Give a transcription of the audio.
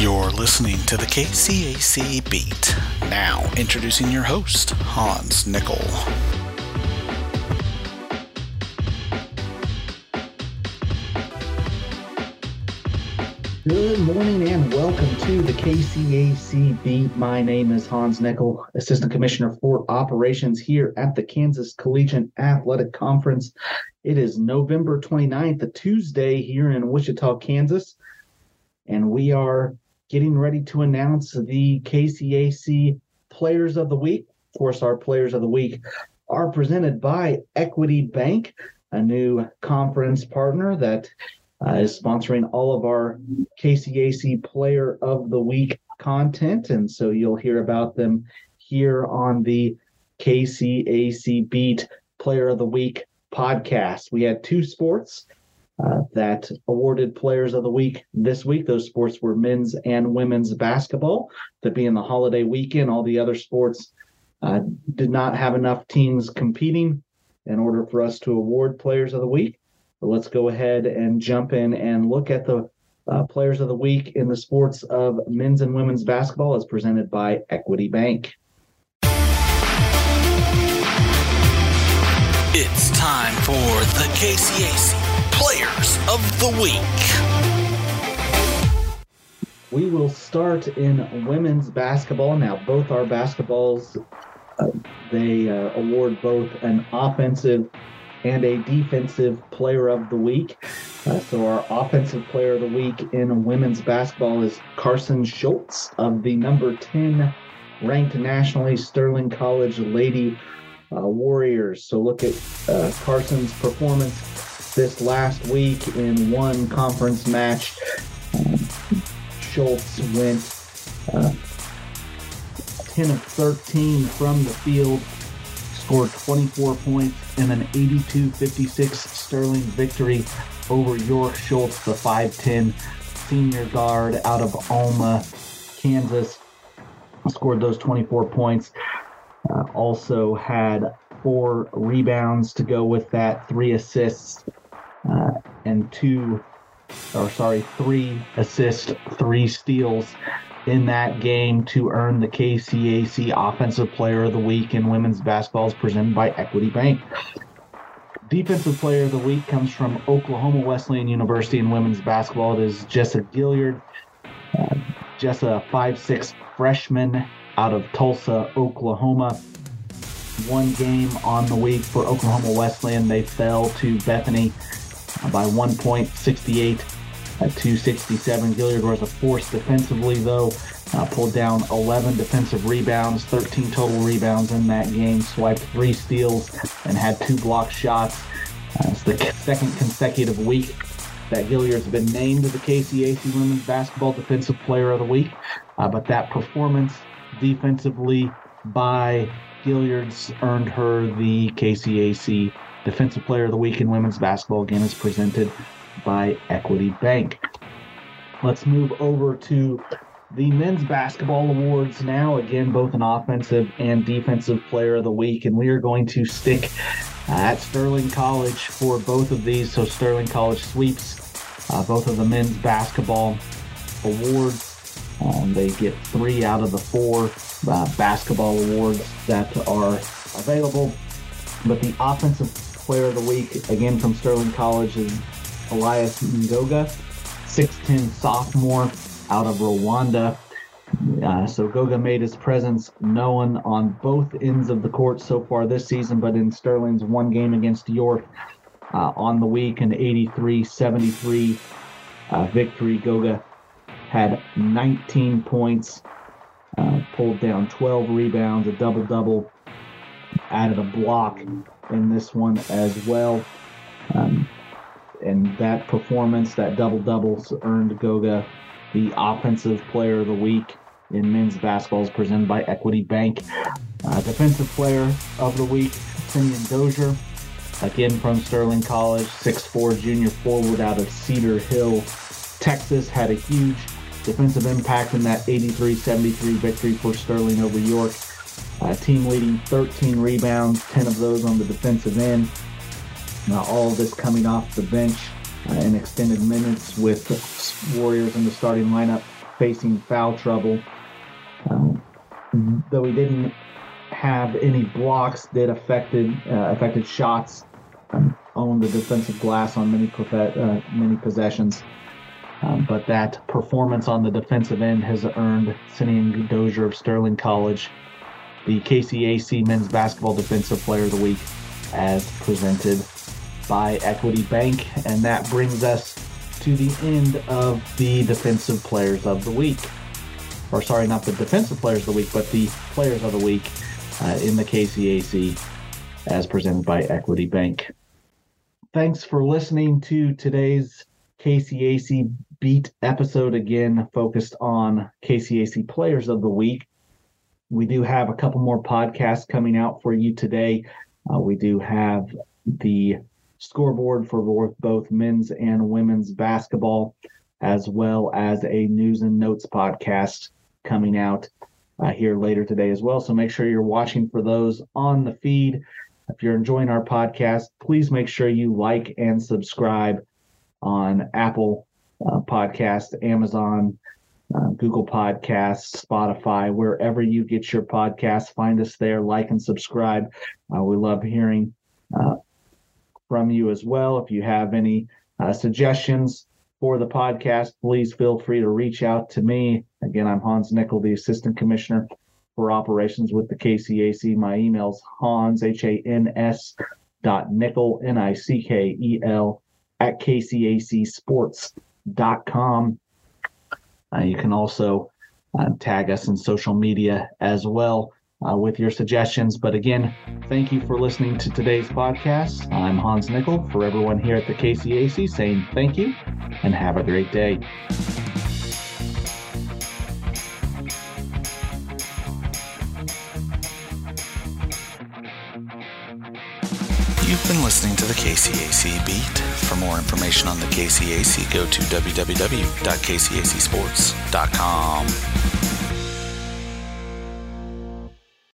You're listening to the KCAC Beat. Now, introducing your host, Hans Nickel. Good morning and welcome to the KCAC Beat. My name is Hans Nickel, Assistant Commissioner for Operations here at the Kansas Collegiate Athletic Conference. It is November 29th, a Tuesday here in Wichita, Kansas, and we are getting ready to announce the KCAC Players of the Week. Of course, our Players of the Week are presented by Equity Bank, a new conference partner that uh, is sponsoring all of our KCAC Player of the Week content. And so you'll hear about them here on the KCAC Beat Player of the Week podcast. We had two sports uh, that awarded Players of the Week this week. Those sports were men's and women's basketball. To being the holiday weekend, all the other sports uh, did not have enough teams competing in order for us to award Players of the Week. But let's go ahead and jump in and look at the uh, Players of the Week in the sports of men's and women's basketball as presented by Equity Bank. It's time for the KCAC Of the Week. We will start in women's basketball. Now, both our basketballs, uh, they uh, award both an offensive and a defensive player of the week. Uh, so, our offensive player of the week in women's basketball is Carson Schultz of the number 10 ranked nationally Sterling College Lady uh, Warriors. So, look at uh, Carson's performance this last week in one conference match. Schultz went uh, 10 of 13 from the field, scored 24 points in an 82 56 Sterling victory over York Schultz, the 5'10 senior guard out of Alma, Kansas. Scored those 24 points. Uh, also had four rebounds to go with that, three assists, and two, or sorry, three assists, three steals in that game to earn the KCAC Offensive Player of the Week in women's basketball is presented by Equity Bank. Defensive Player of the Week comes from Oklahoma Wesleyan University in women's basketball. It is Jessa Gilliard. Uh, Jessa, five-six freshman out of Tulsa, Oklahoma. One game on the week for Oklahoma Wesleyan. They fell to Bethany by one point, 68 at 267. Gilliard was a force defensively, though. Uh, pulled down 11 defensive rebounds, 13 total rebounds in that game, swiped three steals, and had two block shots. Uh, it's the second consecutive week that Gilliard's been named the KCAC Women's Basketball Defensive Player of the Week. Uh, but that performance defensively by Gilliard's earned her the KCAC Defensive Player of the Week in women's basketball. Again, is presented by Equity Bank. Let's move over to the men's basketball awards now. Again, both an offensive and defensive player of the week, and we are going to stick at Sterling College for both of these. So, Sterling College sweeps uh, both of the men's basketball awards. Um, they get three out of the four uh, basketball awards that are available. But the offensive player of the week, again from Sterling College, is Elias Ngoga, 6'10 sophomore out of Rwanda. Uh, so Goga made his presence known on both ends of the court so far this season, but in Sterling's one game against York uh, on the week, an 83 73 uh, victory, Goga had 19 points, uh, pulled down 12 rebounds, a double double, added a block in this one as well. Um, and that performance, that double doubles, earned Goga the offensive player of the week in men's basketball is presented by Equity Bank. Uh, defensive player of the week, Simeon Dozier, again from Sterling College, 6'4 junior forward out of Cedar Hill, Texas, had a huge defensive impact in that 83 73 victory for Sterling over York. Uh, team leading 13 rebounds, 10 of those on the defensive end. Now, all of this coming off the bench uh, in extended minutes with the Warriors in the starting lineup facing foul trouble. Um, though he didn't have any blocks, did affected uh, affected shots, um, owned the defensive glass on many uh, many possessions. Um, but that performance on the defensive end has earned Simeon Dozier of Sterling College the KCAC Men's Basketball Defensive Player of the Week as presented by Equity Bank. And that brings us to the end of the Defensive Players of the Week. Or, sorry, not the Defensive Players of the Week, but the Players of the Week uh, in the KCAC as presented by Equity Bank. Thanks for listening to today's KCAC Beat episode again, focused on KCAC Players of the Week. We do have a couple more podcasts coming out for you today. Uh, we do have the scoreboard for both men's and women's basketball, as well as a news and notes podcast coming out uh, here later today as well. So make sure you're watching for those on the feed. If you're enjoying our podcast, please make sure you like and subscribe on Apple uh, Podcast, Amazon, uh, Google Podcasts, Spotify, wherever you get your podcasts. Find us there, like and subscribe. Uh, we love hearing uh, from you as well. If you have any uh, suggestions for the podcast, please feel free to reach out to me. Again, I'm Hans Nickel, the Assistant Commissioner for Operations with the KCAC. My email's Hans, H A N S dot nickel, N I C K E L, at kcacsports.com. Uh, you can also uh, tag us in social media as well uh, with your suggestions. But again, thank you for listening to today's podcast. I'm Hans Nickel for everyone here at the KCAC saying thank you and have a great day. You've been listening to the KCAC Beat. For more information on the KCAC, go to www.kcacsports.com.